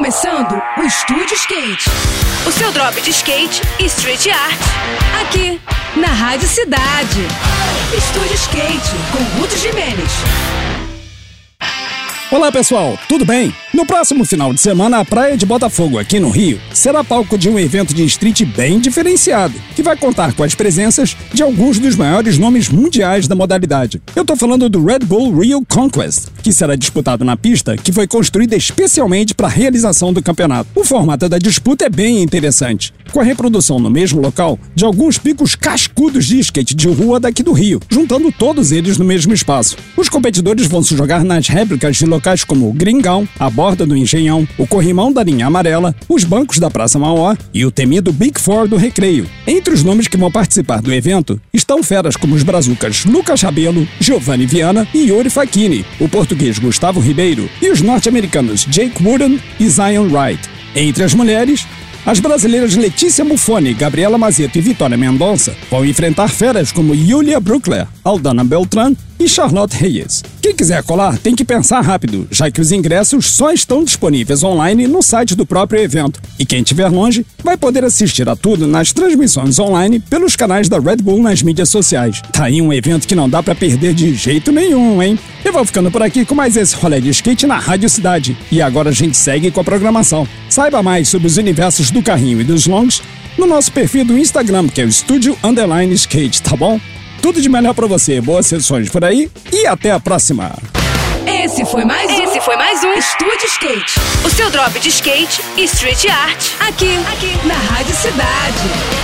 começando o Estúdio Skate. O seu drop de skate e street art. Aqui, na Rádio Cidade. Estúdio Skate, com Ruth Jimenez. Olá pessoal, tudo bem? No próximo final de semana, a Praia de Botafogo, aqui no Rio, será palco de um evento de street bem diferenciado, que vai contar com as presenças de alguns dos maiores nomes mundiais da modalidade. Eu tô falando do Red Bull Rio Conquest, que será disputado na pista que foi construída especialmente para a realização do campeonato. O formato da disputa é bem interessante, com a reprodução no mesmo local de alguns picos cascudos de skate de rua daqui do Rio, juntando todos eles no mesmo espaço. Os competidores vão se jogar nas réplicas de locais como o Gringão, a borda do Engenhão, o corrimão da linha amarela, os bancos da Praça Mauá e o temido Big Four do Recreio. Entre os nomes que vão participar do evento estão feras como os brazucas Lucas Rabelo, Giovanni Viana e Yuri Facchini, o português Gustavo Ribeiro e os norte-americanos Jake Wooden e Zion Wright. Entre as mulheres, as brasileiras Letícia Buffoni, Gabriela Mazeto e Vitória Mendonça vão enfrentar feras como Yulia Bruckler, Aldana Beltran e Charlotte Reyes. Quem quiser colar tem que pensar rápido, já que os ingressos só estão disponíveis online no site do próprio evento. E quem estiver longe vai poder assistir a tudo nas transmissões online pelos canais da Red Bull nas mídias sociais. Tá aí um evento que não dá para perder de jeito nenhum, hein? Eu vou ficando por aqui com mais esse rolê de skate na Rádio Cidade. E agora a gente segue com a programação. Saiba mais sobre os universos do carrinho e dos longs no nosso perfil do Instagram, que é o Estúdio Underline Skate, tá bom? Tudo de melhor para você, boas sessões por aí e até a próxima. Esse foi mais um. Esse foi mais um Estúdio Skate. O seu drop de skate e street art. Aqui, aqui, na Rádio Cidade.